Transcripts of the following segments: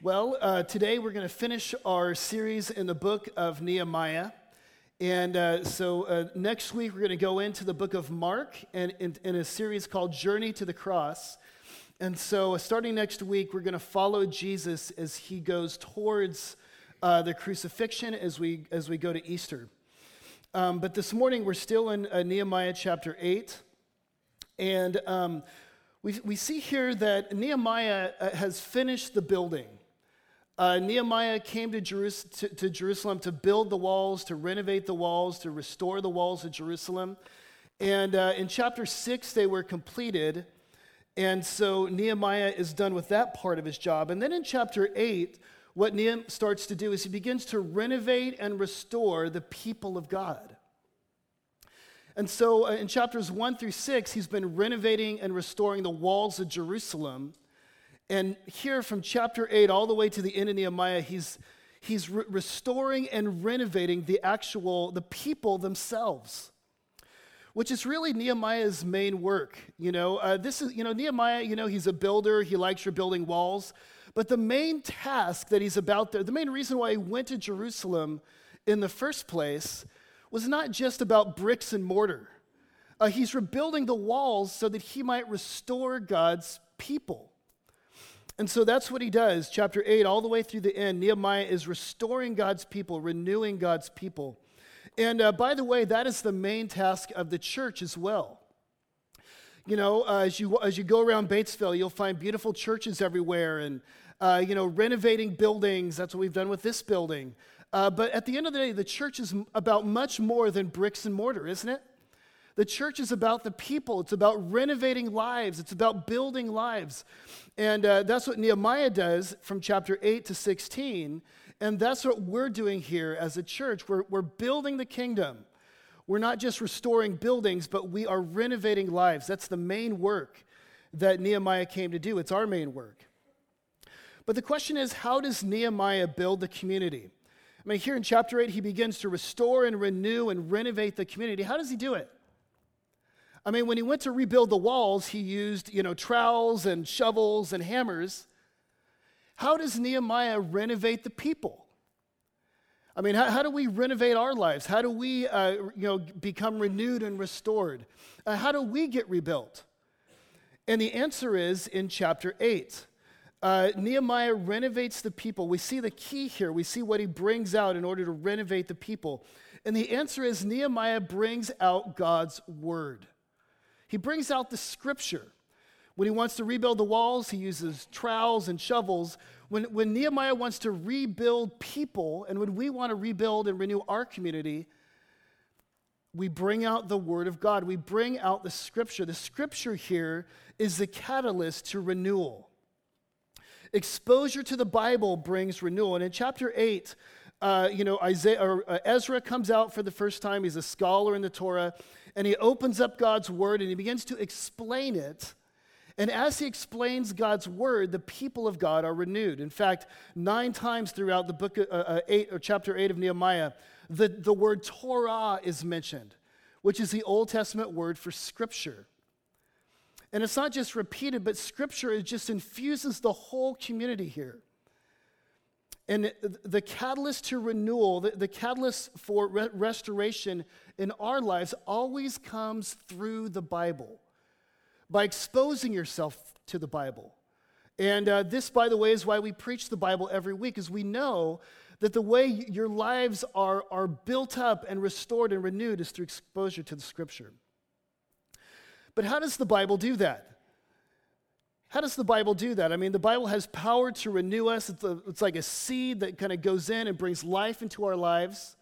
Well, uh, today we're going to finish our series in the book of Nehemiah. And uh, so uh, next week we're going to go into the book of Mark and in, a series called Journey to the Cross. And so uh, starting next week, we're going to follow Jesus as he goes towards uh, the crucifixion as we, as we go to Easter. Um, but this morning we're still in uh, Nehemiah chapter 8. And um, we, we see here that Nehemiah has finished the building. Uh, Nehemiah came to, Jerus- to, to, Jerusalem to build the walls, to renovate the walls, to restore the walls of Jerusalem. And uh, in chapter 6, they were completed. And so Nehemiah is done with that part of his job. And then in chapter 8, what Nehemiah starts to do is he begins to renovate and restore the people of God. And so uh, in chapters 1 through 6, he's been renovating and restoring the walls of Jerusalem. And here from chapter 8 all the way to the end of Nehemiah, he's, he's re- restoring and renovating the actual, the people themselves, which is really Nehemiah's main work. You know, uh, this is, you know, Nehemiah, you know, he's a builder, he likes your building walls. But the main task that he's about there, the main reason why he went to Jerusalem in the first place was not just about bricks and mortar. Uh, he's rebuilding the walls so that he might restore God's people. And so that's what he does. Chapter 8, all the way through the end, Nehemiah is restoring God's people, renewing God's people. And uh, by the way, that is the main task of the church as well. You know, uh, as, you, as you go around Batesville, you'll find beautiful churches everywhere and, uh, you know, renovating buildings. That's what we've done with this building. Uh, but at the end of the day, the church is about much more than bricks and mortar, isn't it? The church is about the people. It's about renovating lives. It's about building lives. And uh, that's what Nehemiah does from chapter 8 to 16. And that's what we're doing here as a church. We're, we're building the kingdom. We're not just restoring buildings, but we are renovating lives. That's the main work that Nehemiah came to do. It's our main work. But the question is how does Nehemiah build the community? I mean, here in chapter 8, he begins to restore and renew and renovate the community. How does he do it? I mean, when he went to rebuild the walls, he used, you know, trowels and shovels and hammers. How does Nehemiah renovate the people? I mean, how, how do we renovate our lives? How do we, uh, you know, become renewed and restored? Uh, how do we get rebuilt? And the answer is in chapter 8. Uh, Nehemiah renovates the people. We see the key here. We see what he brings out in order to renovate the people. And the answer is Nehemiah brings out God's word. He brings out the scripture. When he wants to rebuild the walls, he uses trowels and shovels. When, when Nehemiah wants to rebuild people, and when we want to rebuild and renew our community, we bring out the Word of God. We bring out the Scripture. The Scripture here is the catalyst to renewal. Exposure to the Bible brings renewal. And in chapter 8, uh, you know, Isaiah, or, uh, Ezra comes out for the first time. He's a scholar in the Torah and he opens up God's word and he begins to explain it. And as he explains God's word, the people of God are renewed. In fact, nine times throughout the book, of, uh, uh, eight or chapter eight of Nehemiah, the, the word Torah is mentioned, which is the Old Testament word for scripture. And it's not just repeated, but scripture it just infuses the whole community here. And the catalyst to renewal, the, the catalyst for re- restoration in our lives always comes through the Bible, by exposing yourself to the Bible. And uh, this, by the way, is why we preach the Bible every week, is we know that the way your lives are, are built up and restored and renewed is through exposure to the Scripture. But how does the Bible do that? How does the Bible do that? I mean, the Bible has power to renew us. It's, a, it's like a seed that kind of goes in and brings life into our lives.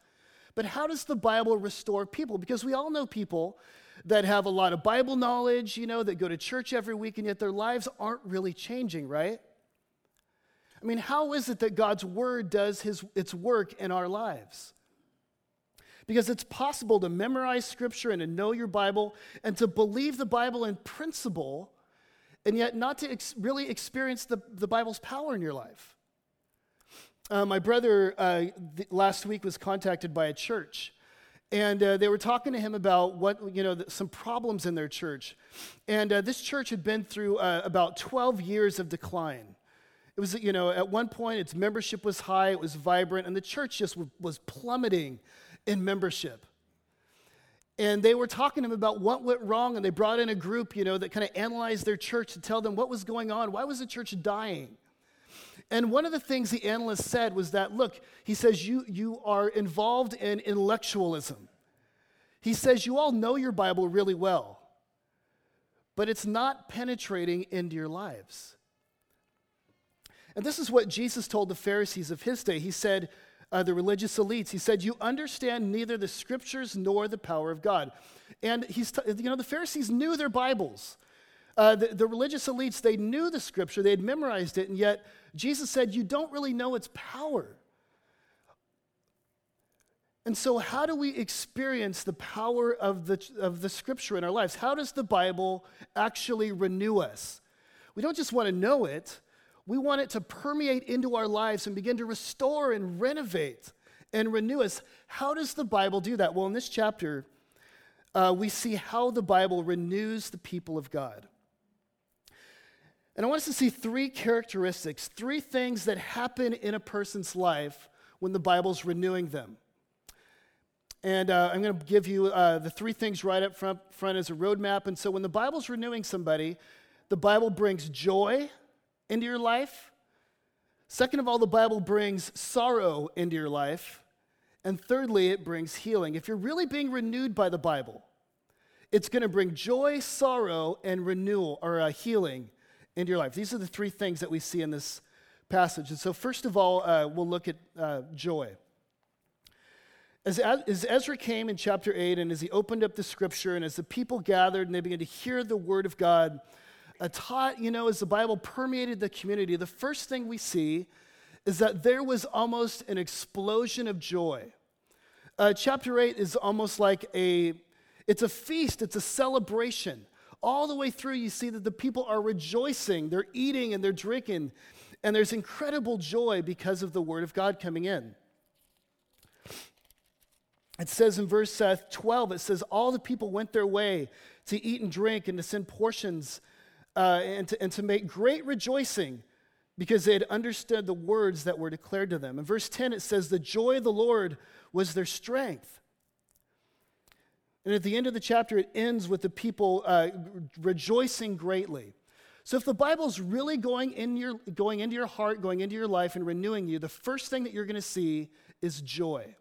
But how does the Bible restore people? Because we all know people that have a lot of Bible knowledge, you know, that go to church every week, and yet their lives aren't really changing, right? I mean, how is it that God's Word does his, its work in our lives? Because it's possible to memorize Scripture and to know your Bible and to believe the Bible in principle and yet not to ex- really experience the, the Bible's power in your life. Uh, my brother uh, th- last week was contacted by a church, and uh, they were talking to him about what, you know, some problems in their church. And uh, this church had been through uh, about 12 years of decline. It was, you know, at one point its membership was high, it was vibrant, and the church just was plummeting in membership. And they were talking to him about what went wrong, and they brought in a group, you know, that kind of analyzed their church to tell them what was going on. Why was the church dying? And one of the things the analyst said was that, look, he says, you, you are involved in intellectualism. He says, you all know your Bible really well, but it's not penetrating into your lives. And this is what Jesus told the Pharisees of his day. He said, uh, the religious elites, he said, You understand neither the scriptures nor the power of God. And he's, t- you know, the Pharisees knew their Bibles. Uh, the, the religious elites, they knew the scripture, they had memorized it, and yet Jesus said, You don't really know its power. And so, how do we experience the power of the, of the scripture in our lives? How does the Bible actually renew us? We don't just want to know it, we want it to permeate into our lives and begin to restore and renovate and renew us. How does the Bible do that? Well, in this chapter, uh, we see how the Bible renews the people of God. And I want us to see three characteristics, three things that happen in a person's life when the Bible's renewing them. And uh, I'm going to give you uh, the three things right up front, front as a roadmap. And so when the Bible's renewing somebody, the Bible brings joy, into your life. Second of all, the Bible brings sorrow into your life. And thirdly, it brings healing. If you're really being renewed by the Bible, it's going to bring joy, sorrow, and renewal or uh, healing into your life. These are the three things that we see in this passage. And so, first of all, uh, we'll look at uh, joy. As, as Ezra came in chapter 8, and as he opened up the scripture, and as the people gathered and they began to hear the word of God, taught, you know, as the Bible permeated the community, the first thing we see is that there was almost an explosion of joy. Uh, chapter 8 is almost like a it's a feast it's a celebration all the way through you see that the people are rejoicing they're eating and they're drinking and there's incredible joy because of the word of god coming in it says in verse uh, 12 it says all the people went their way to eat and drink and to send portions uh, and, to, and to make great rejoicing because they had understood the words that were declared to them. In verse 10, it says, The joy of the Lord was their strength. And at the end of the chapter, it ends with the people uh, rejoicing greatly. So, if the Bible's really going, in your, going into your heart, going into your life, and renewing you, the first thing that you're going to see is joy.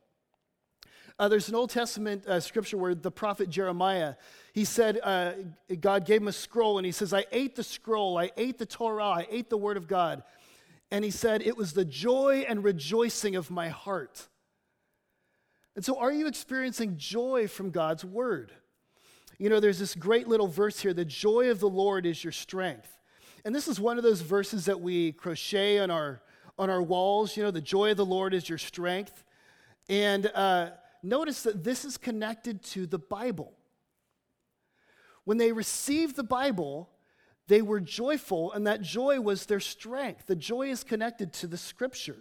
Uh, there's an Old Testament uh, scripture where the prophet Jeremiah, he said, uh, God gave him a scroll, and he says, I ate the scroll, I ate the Torah, I ate the word of God. And he said, It was the joy and rejoicing of my heart. And so, are you experiencing joy from God's word? You know, there's this great little verse here the joy of the Lord is your strength. And this is one of those verses that we crochet on our, on our walls. You know, the joy of the Lord is your strength. And, uh, notice that this is connected to the Bible. When they received the Bible, they were joyful, and that joy was their strength. The joy is connected to the scripture.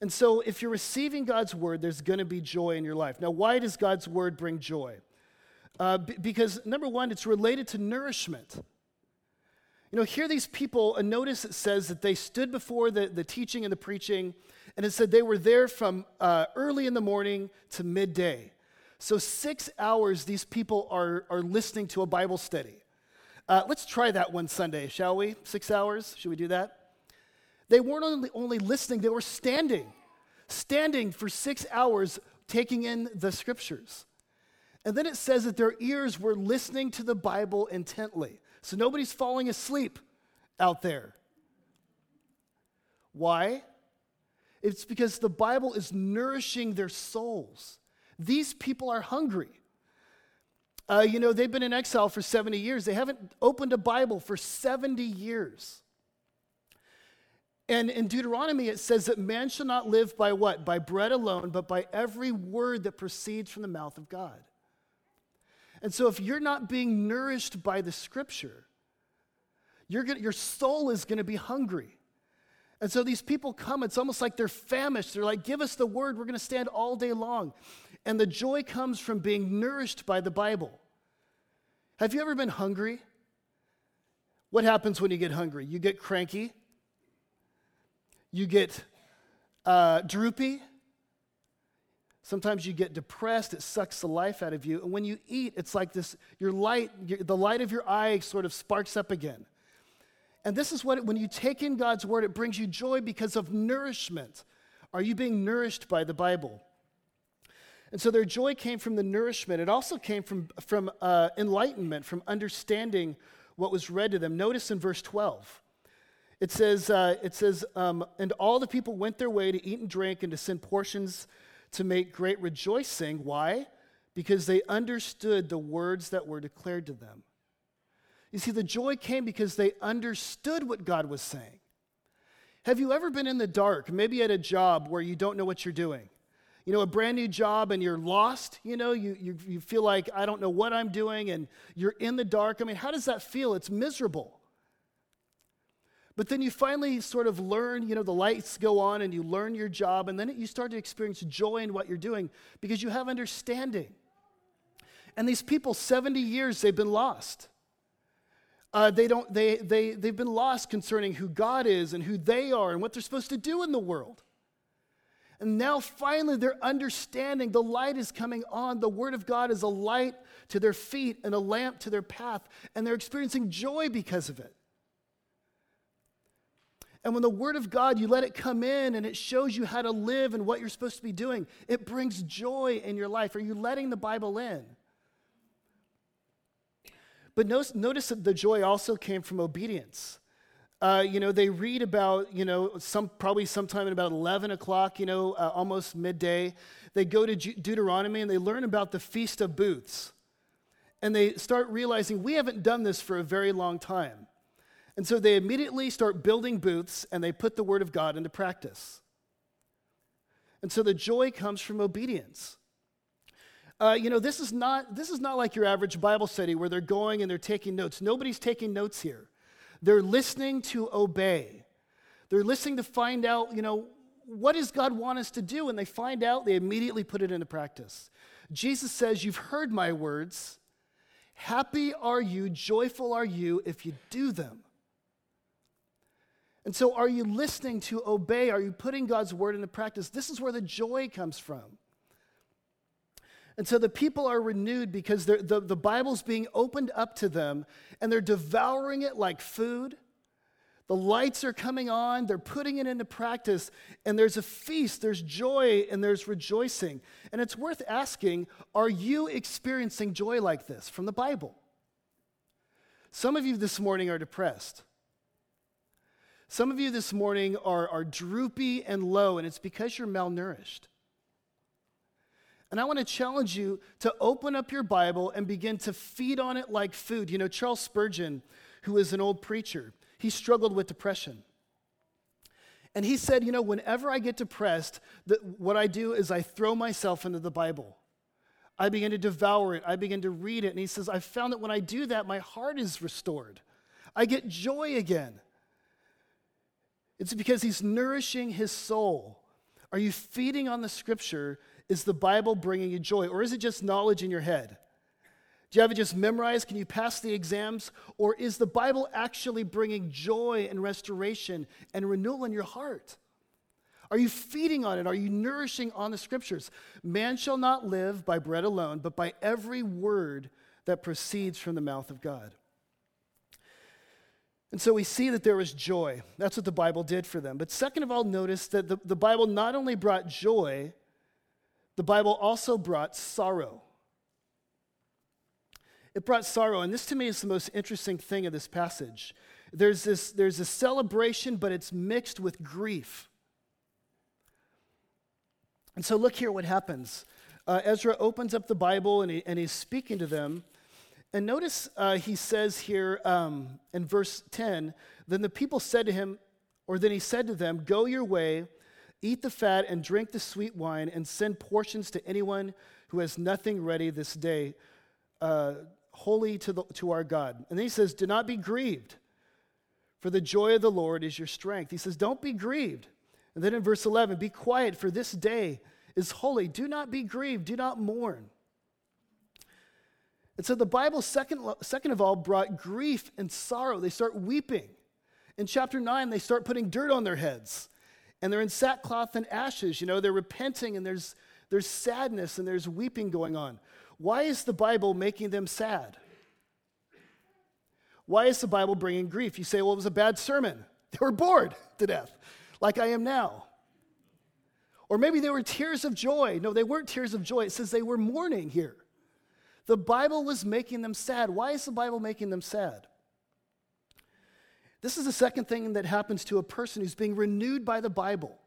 And so, if you're receiving God's word, there's going to be joy in your life. Now, why does God's word bring joy? Uh, b- because, number one, it's related to nourishment. You know, here these people, a notice that says that they stood before the, the teaching and the preaching, and it said they were there from uh, early in the morning to midday. So, six hours these people are, are listening to a Bible study. Uh, let's try that one Sunday, shall we? Six hours? Should we do that? They weren't only, only listening, they were standing, standing for six hours, taking in the scriptures. And then it says that their ears were listening to the Bible intently. So nobody's falling asleep out there. Why? It's because the Bible is nourishing their souls. These people are hungry. Uh, you know, they've been in exile for 70 years. They haven't opened a Bible for 70 years. And in Deuteronomy, it says that man shall not live by what? By bread alone, but by every word that proceeds from the mouth of God. And so, if you're not being nourished by the scripture, gonna, your soul is going to be hungry. And so these people come, it's almost like they're famished. They're like, give us the word, we're going to stand all day long. And the joy comes from being nourished by the Bible. Have you ever been hungry? What happens when you get hungry? You get cranky, you get uh, droopy. Sometimes you get depressed. It sucks the life out of you. And when you eat, it's like this your light, your, the light of your eye sort of sparks up again. And this is what, when you take in God's word, it brings you joy because of nourishment. Are you being nourished by the Bible? And so their joy came from the nourishment. It also came from, from uh, enlightenment, from understanding what was read to them. Notice in verse 12. It says, uh, it says um, and all the people went their way to eat and drink and to send portions to make great rejoicing. Why? Because they understood the words that were declared to them. You see, the joy came because they understood what God was saying. Have you ever been in the dark, maybe at a job where you don't know what you're doing? You know, a brand new job and you're lost, you know, you, you, you feel like, I don't know what I'm doing, and you're in the dark. I mean, how does that feel? It's miserable. But then you finally sort of learn, you know, the lights go on and you learn your job, and then you start to experience joy in what you're doing because you have understanding. And these people, 70 years, they've been lost. Uh, they don't, they, they, they've been lost concerning who God is and who they are and what they're supposed to do in the world. And now finally they're understanding the light is coming on. The Word of God is a light to their feet and a lamp to their path, and they're experiencing joy because of it. And when the Word of God, you let it come in and it shows you how to live and what you're supposed to be doing, it brings joy in your life. Are you letting the Bible in? But notice, notice that the joy also came from obedience. Uh, you know, they read about, you know, some, probably sometime at about 11 o'clock, you know, uh, almost midday. They go to Deuteronomy and they learn about the Feast of Booths. And they start realizing we haven't done this for a very long time. And so they immediately start building booths and they put the Word of God into practice. And so the joy comes from obedience. Uh, you know, this is, not, this is not like your average Bible study where they're going and they're taking notes. Nobody's taking notes here. They're listening to obey. They're listening to find out, you know, what does God want us to do? And they find out, they immediately put it into practice. Jesus says, You've heard my words. Happy are you, joyful are you if you do them. And so, are you listening to obey? Are you putting God's word into practice? This is where the joy comes from. And so the people are renewed because the, the Bible's being opened up to them and they're devouring it like food. The lights are coming on, they're putting it into practice, and there's a feast, there's joy, and there's rejoicing. And it's worth asking are you experiencing joy like this from the Bible? Some of you this morning are depressed. Some of you this morning are, are droopy and low, and it's because you're malnourished. And I want to challenge you to open up your Bible and begin to feed on it like food. You know, Charles Spurgeon, who is an old preacher, he struggled with depression. And he said, You know, whenever I get depressed, the, what I do is I throw myself into the Bible. I begin to devour it, I begin to read it. And he says, I found that when I do that, my heart is restored. I get joy again. It's because he's nourishing his soul. Are you feeding on the scripture is the Bible bringing you joy? Or is it just knowledge in your head? Do you have it just memorized? Can you pass the exams? Or is the Bible actually bringing joy and restoration and renewal in your heart? Are you feeding on it? Are you nourishing on the scriptures? Man shall not live by bread alone, but by every word that proceeds from the mouth of God. And so we see that there was joy. That's what the Bible did for them. But second of all, notice that the, the Bible not only brought joy, the Bible also brought sorrow. It brought sorrow, and this to me is the most interesting thing of this passage. There's this there's a celebration, but it's mixed with grief. And so, look here what happens. Uh, Ezra opens up the Bible and, he, and he's speaking to them. And notice uh, he says here um, in verse 10 Then the people said to him, or then he said to them, Go your way Eat the fat and drink the sweet wine, and send portions to anyone who has nothing ready this day, uh, holy to, the, to our God. And then he says, Do not be grieved, for the joy of the Lord is your strength. He says, Don't be grieved. And then in verse 11, Be quiet, for this day is holy. Do not be grieved, do not mourn. And so the Bible, second, second of all, brought grief and sorrow. They start weeping. In chapter 9, they start putting dirt on their heads And they're in sackcloth and ashes. You know, they're repenting and there's, there's sadness and there's weeping going on. Why is the Bible making them sad? Why is the Bible bringing grief? You say, well, it was a bad sermon. They were bored to death, like I am now. Or maybe they were tears of joy. No, they weren't tears of joy. It says they were mourning here. The Bible was making them sad. Why is the Bible making them sad? This is the second thing that happens to a person who's being renewed by the Bible.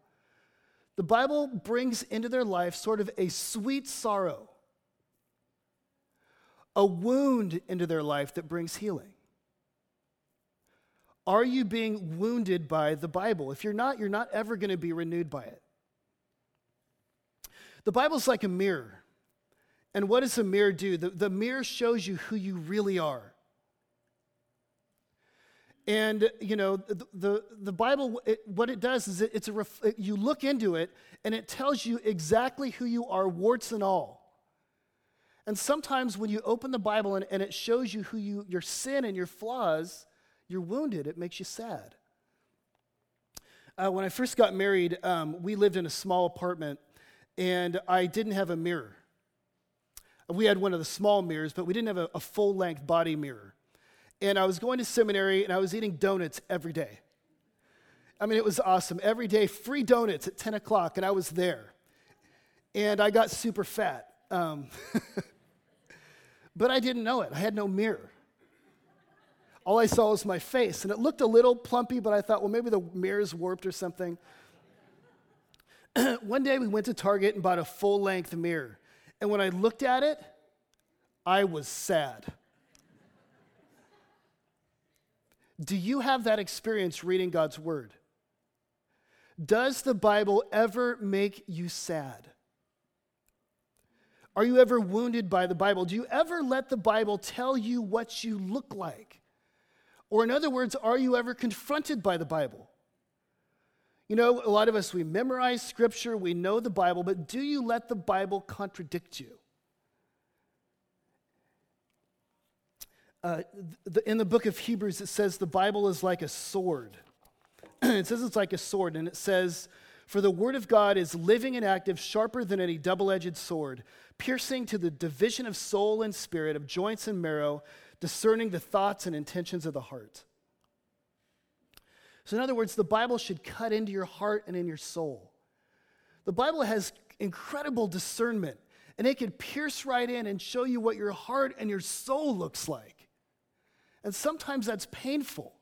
The Bible brings into their life sort of a sweet sorrow, a wound into their life that brings healing. Are you being wounded by the Bible? If you're not, you're not ever going to be renewed by it. The Bible's like a mirror. And what does a mirror do? The, the mirror shows you who you really are. And, you know, the, the, the Bible, it, what it does is it, it's a ref, it, you look into it and it tells you exactly who you are, warts and all. And sometimes when you open the Bible and, and it shows you who you, your sin and your flaws, you're wounded. It makes you sad. Uh, when I first got married, um, we lived in a small apartment and I didn't have a mirror. We had one of the small mirrors, but we didn't have a, a full length body mirror. And I was going to seminary and I was eating donuts every day. I mean, it was awesome. Every day, free donuts at 10 o'clock, and I was there. And I got super fat. Um, but I didn't know it. I had no mirror. All I saw was my face, and it looked a little plumpy, but I thought, well, maybe the mirror's warped or something. One day we went to Target and bought a full length mirror. And when I looked at it, I was sad. Do you have that experience reading God's word? Does the Bible ever make you sad? Are you ever wounded by the Bible? Do you ever let the Bible tell you what you look like? Or, in other words, are you ever confronted by the Bible? You know, a lot of us, we memorize scripture, we know the Bible, but do you let the Bible contradict you? Uh, the, in the book of Hebrews, it says the Bible is like a sword. it says it's like a sword, and it says, For the word of God is living and active, sharper than any double edged sword, piercing to the division of soul and spirit, of joints and marrow, discerning the thoughts and intentions of the heart. So, in other words, the Bible should cut into your heart and in your soul. The Bible has incredible discernment, and it can pierce right in and show you what your heart and your soul looks like. And sometimes that's painful.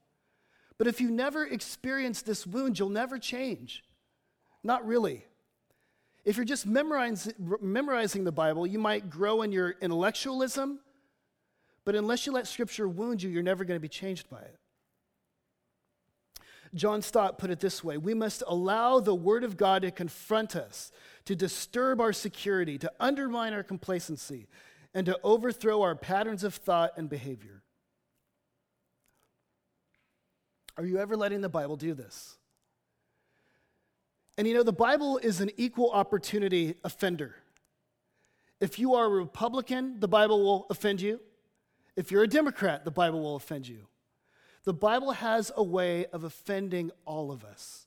But if you never experience this wound, you'll never change. Not really. If you're just memorizing, the Bible, you might grow in your intellectualism, but unless you let Scripture wound you, you're never going to be changed by it. John Stott put it this way We must allow the Word of God to confront us, to disturb our security, to undermine our complacency, and to overthrow our patterns of thought and behavior. Are you ever letting the Bible do this? And you know, the Bible is an equal opportunity offender. If you are a Republican, the Bible will offend you. If you're a Democrat, the Bible will offend you. The Bible has a way of offending all of us.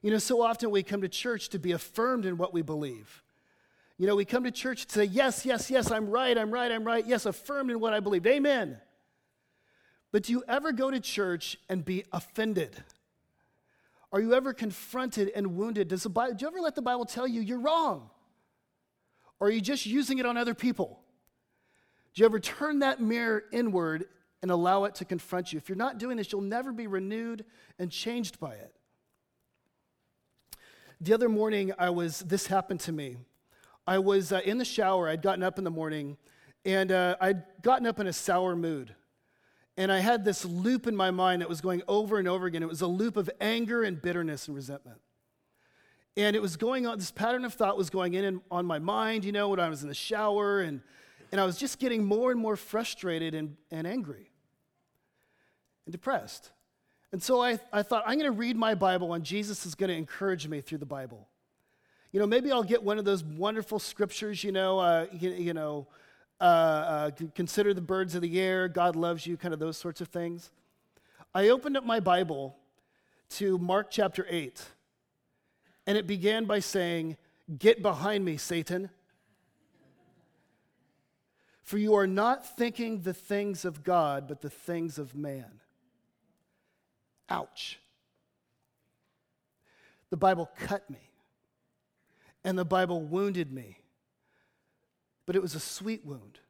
You know, so often we come to church to be affirmed in what we believe. You know, we come to church to say, Yes, yes, yes, I'm right, I'm right, I'm right. Yes, affirmed in what I believe. Amen. But do you ever go to church and be offended? Are you ever confronted and wounded? Does the Bible, do you ever let the Bible tell you you're wrong? Or are you just using it on other people? Do you ever turn that mirror inward and allow it to confront you? If you're not doing this, you'll never be renewed and changed by it. The other morning, I was, this happened to me. I was uh, in the shower, I'd gotten up in the morning, and uh, I'd gotten up in a sour mood. And I had this loop in my mind that was going over and over again. It was a loop of anger and bitterness and resentment. And it was going on, this pattern of thought was going in and on my mind, you know, when I was in the shower, and, and I was just getting more and more frustrated and, and angry and depressed. And so I, I thought, I'm going to read my Bible, and Jesus is going to encourage me through the Bible. You know, maybe I'll get one of those wonderful scriptures, you know, uh, you, you know, uh, uh, consider the birds of the air, God loves you, kind of those sorts of things. I opened up my Bible to Mark chapter 8. And it began by saying, Get behind me, Satan. For you are not thinking the things of God, but the things of man. Ouch. The Bible cut me, and the Bible wounded me, but it was a sweet wound.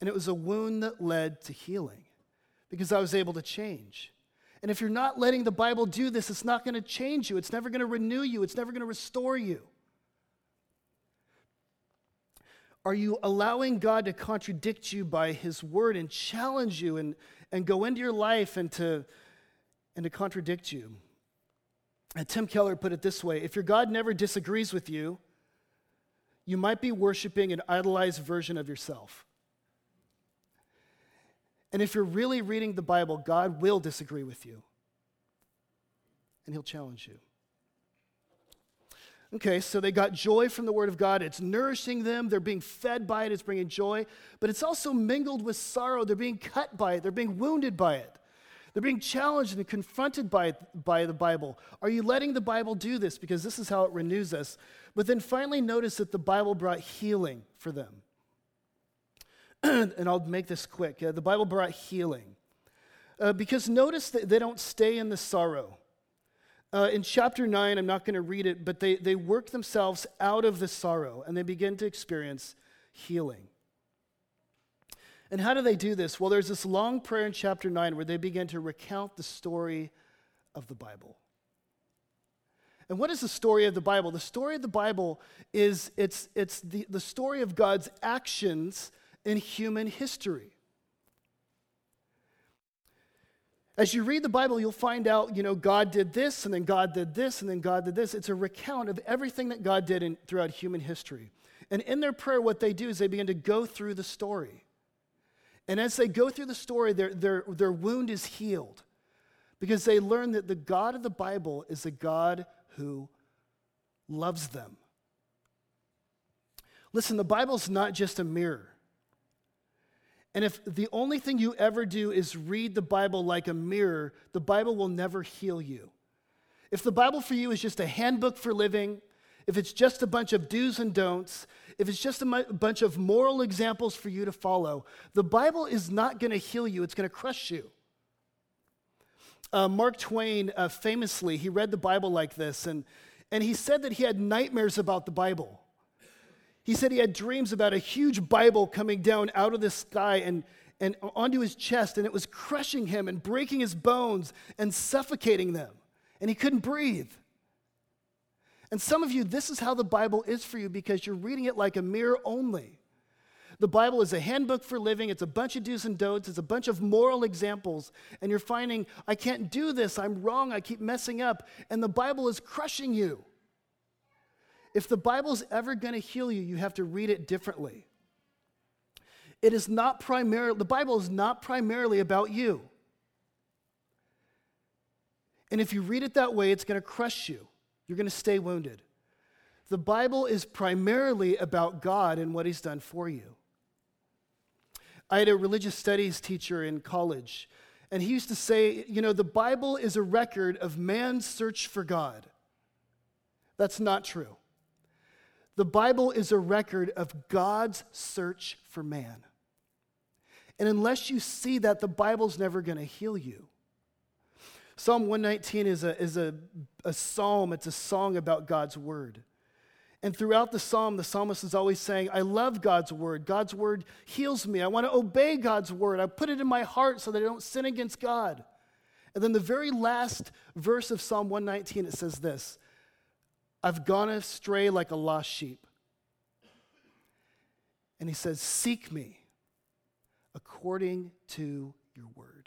And it was a wound that led to healing because I was able to change. And if you're not letting the Bible do this, it's not going to change you. It's never going to renew you. It's never going to restore you. Are you allowing God to contradict you by His word and challenge you and, and go into your life and to, and to contradict you? And Tim Keller put it this way if your God never disagrees with you, you might be worshiping an idolized version of yourself. And if you're really reading the Bible, God will disagree with you, and He'll challenge you. Okay, so they got joy from the Word of God. It's nourishing them. They're being fed by it. It's bringing joy. But it's also mingled with sorrow. They're being cut by it. They're being wounded by it. They're being challenged and confronted by, by the Bible. Are you letting the Bible do this? Because this is how it renews us. But then finally, notice that the Bible brought healing for them. and I'll make this quick. Uh, the Bible brought healing. Uh, because notice that they don't stay in the sorrow. Uh, in chapter 9, I'm not going to read it, but they, they work themselves out of the sorrow and they begin to experience healing. And how do they do this? Well, there's this long prayer in chapter 9 where they begin to recount the story of the Bible. And what is the story of the Bible? The story of the Bible is it's, it's the, the story of God's actions in human history. As you read the Bible, you'll find out, you know, God did this, and then God did this, and then God did this. It's a recount of everything that God did in, throughout human history. And in their prayer, what they do is they begin to go through the story. And as they go through the story, their, their, their wound is healed because they learn that the God of the Bible is a God who loves them. Listen, the Bible's not just a mirror. And if the only thing you ever do is read the Bible like a mirror, the Bible will never heal you. If the Bible for you is just a handbook for living, if it's just a bunch of do's and don'ts, if it's just a bunch of moral examples for you to follow, the Bible is not going to heal you, it's going to crush you. Uh, Mark Twain uh, famously, he read the Bible like this, and, and he said that he had nightmares about the Bible. He said he had dreams about a huge Bible coming down out of the sky and, and onto his chest, and it was crushing him and breaking his bones and suffocating them, and he couldn't breathe. And some of you, this is how the Bible is for you because you're reading it like a mirror only. The Bible is a handbook for living. It's a bunch of do's and don'ts. It's a bunch of moral examples. And you're finding, I can't do this. I'm wrong. I keep messing up. And the Bible is crushing you. If the Bible's ever going to heal you, you have to read it differently. It is not primarily, the Bible is not primarily about you. And if you read it that way, it's going to crush you. You're going to stay wounded. The Bible is primarily about God and what He's done for you. I had a religious studies teacher in college, and he used to say, you know, the Bible is a record of man's search for God. That's not true. The Bible is a record of God's search for man. And unless you see that, the Bible's never going to heal you. Psalm 119 is, a, is a, a psalm, it's a song about God's word. And throughout the psalm, the psalmist is always saying, I love God's word. God's word heals me. I want to obey God's word. I put it in my heart so that I don't sin against God. And then the very last verse of Psalm 119, it says this I've gone astray like a lost sheep. And he says, Seek me according to your word.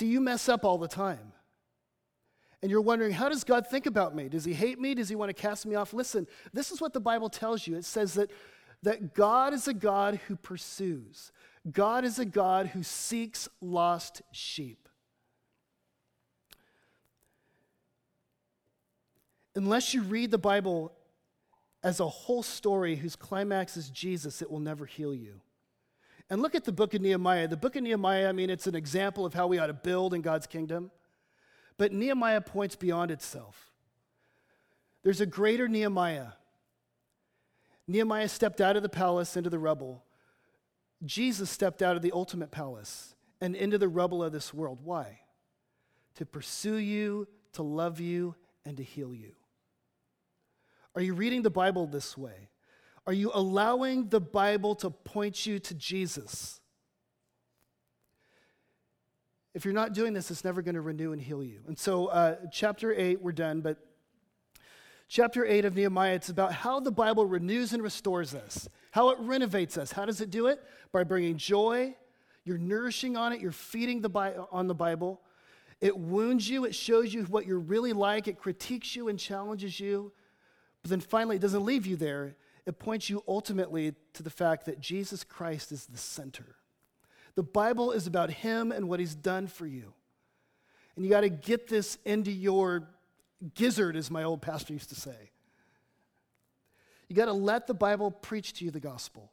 See, you mess up all the time. And you're wondering, how does God think about me? Does he hate me? Does he want to cast me off? Listen, this is what the Bible tells you. It says that, that God is a God who pursues, God is a God who seeks lost sheep. unless you read the Bible as a whole story whose climax is Jesus, it will never heal you. And look at the book of Nehemiah. The book of Nehemiah, I mean, it's an example of how we ought to build in God's kingdom. But Nehemiah points beyond itself. There's a greater Nehemiah. Nehemiah stepped out of the palace into the rubble. Jesus stepped out of the ultimate palace and into the rubble of this world. Why? To pursue you, to love you, and to heal you. Are you reading the Bible this way? Are you allowing the Bible to point you to Jesus? If you're not doing this, it's never going to renew and heal you. And so, uh, chapter 8, we're done, but chapter 8 of Nehemiah, it's about how the Bible renews and restores us, how it renovates us. How does it do it? By bringing joy. You're nourishing on it, you're feeding the Bi- on the Bible. It wounds you, it shows you what you're really like, it critiques you and challenges you. But then finally, it doesn't leave you there. It points you ultimately to the fact that Jesus Christ is the center. The Bible is about Him and what He's done for you. And you got to get this into your gizzard, as my old pastor used to say. You got to let the Bible preach to you the gospel.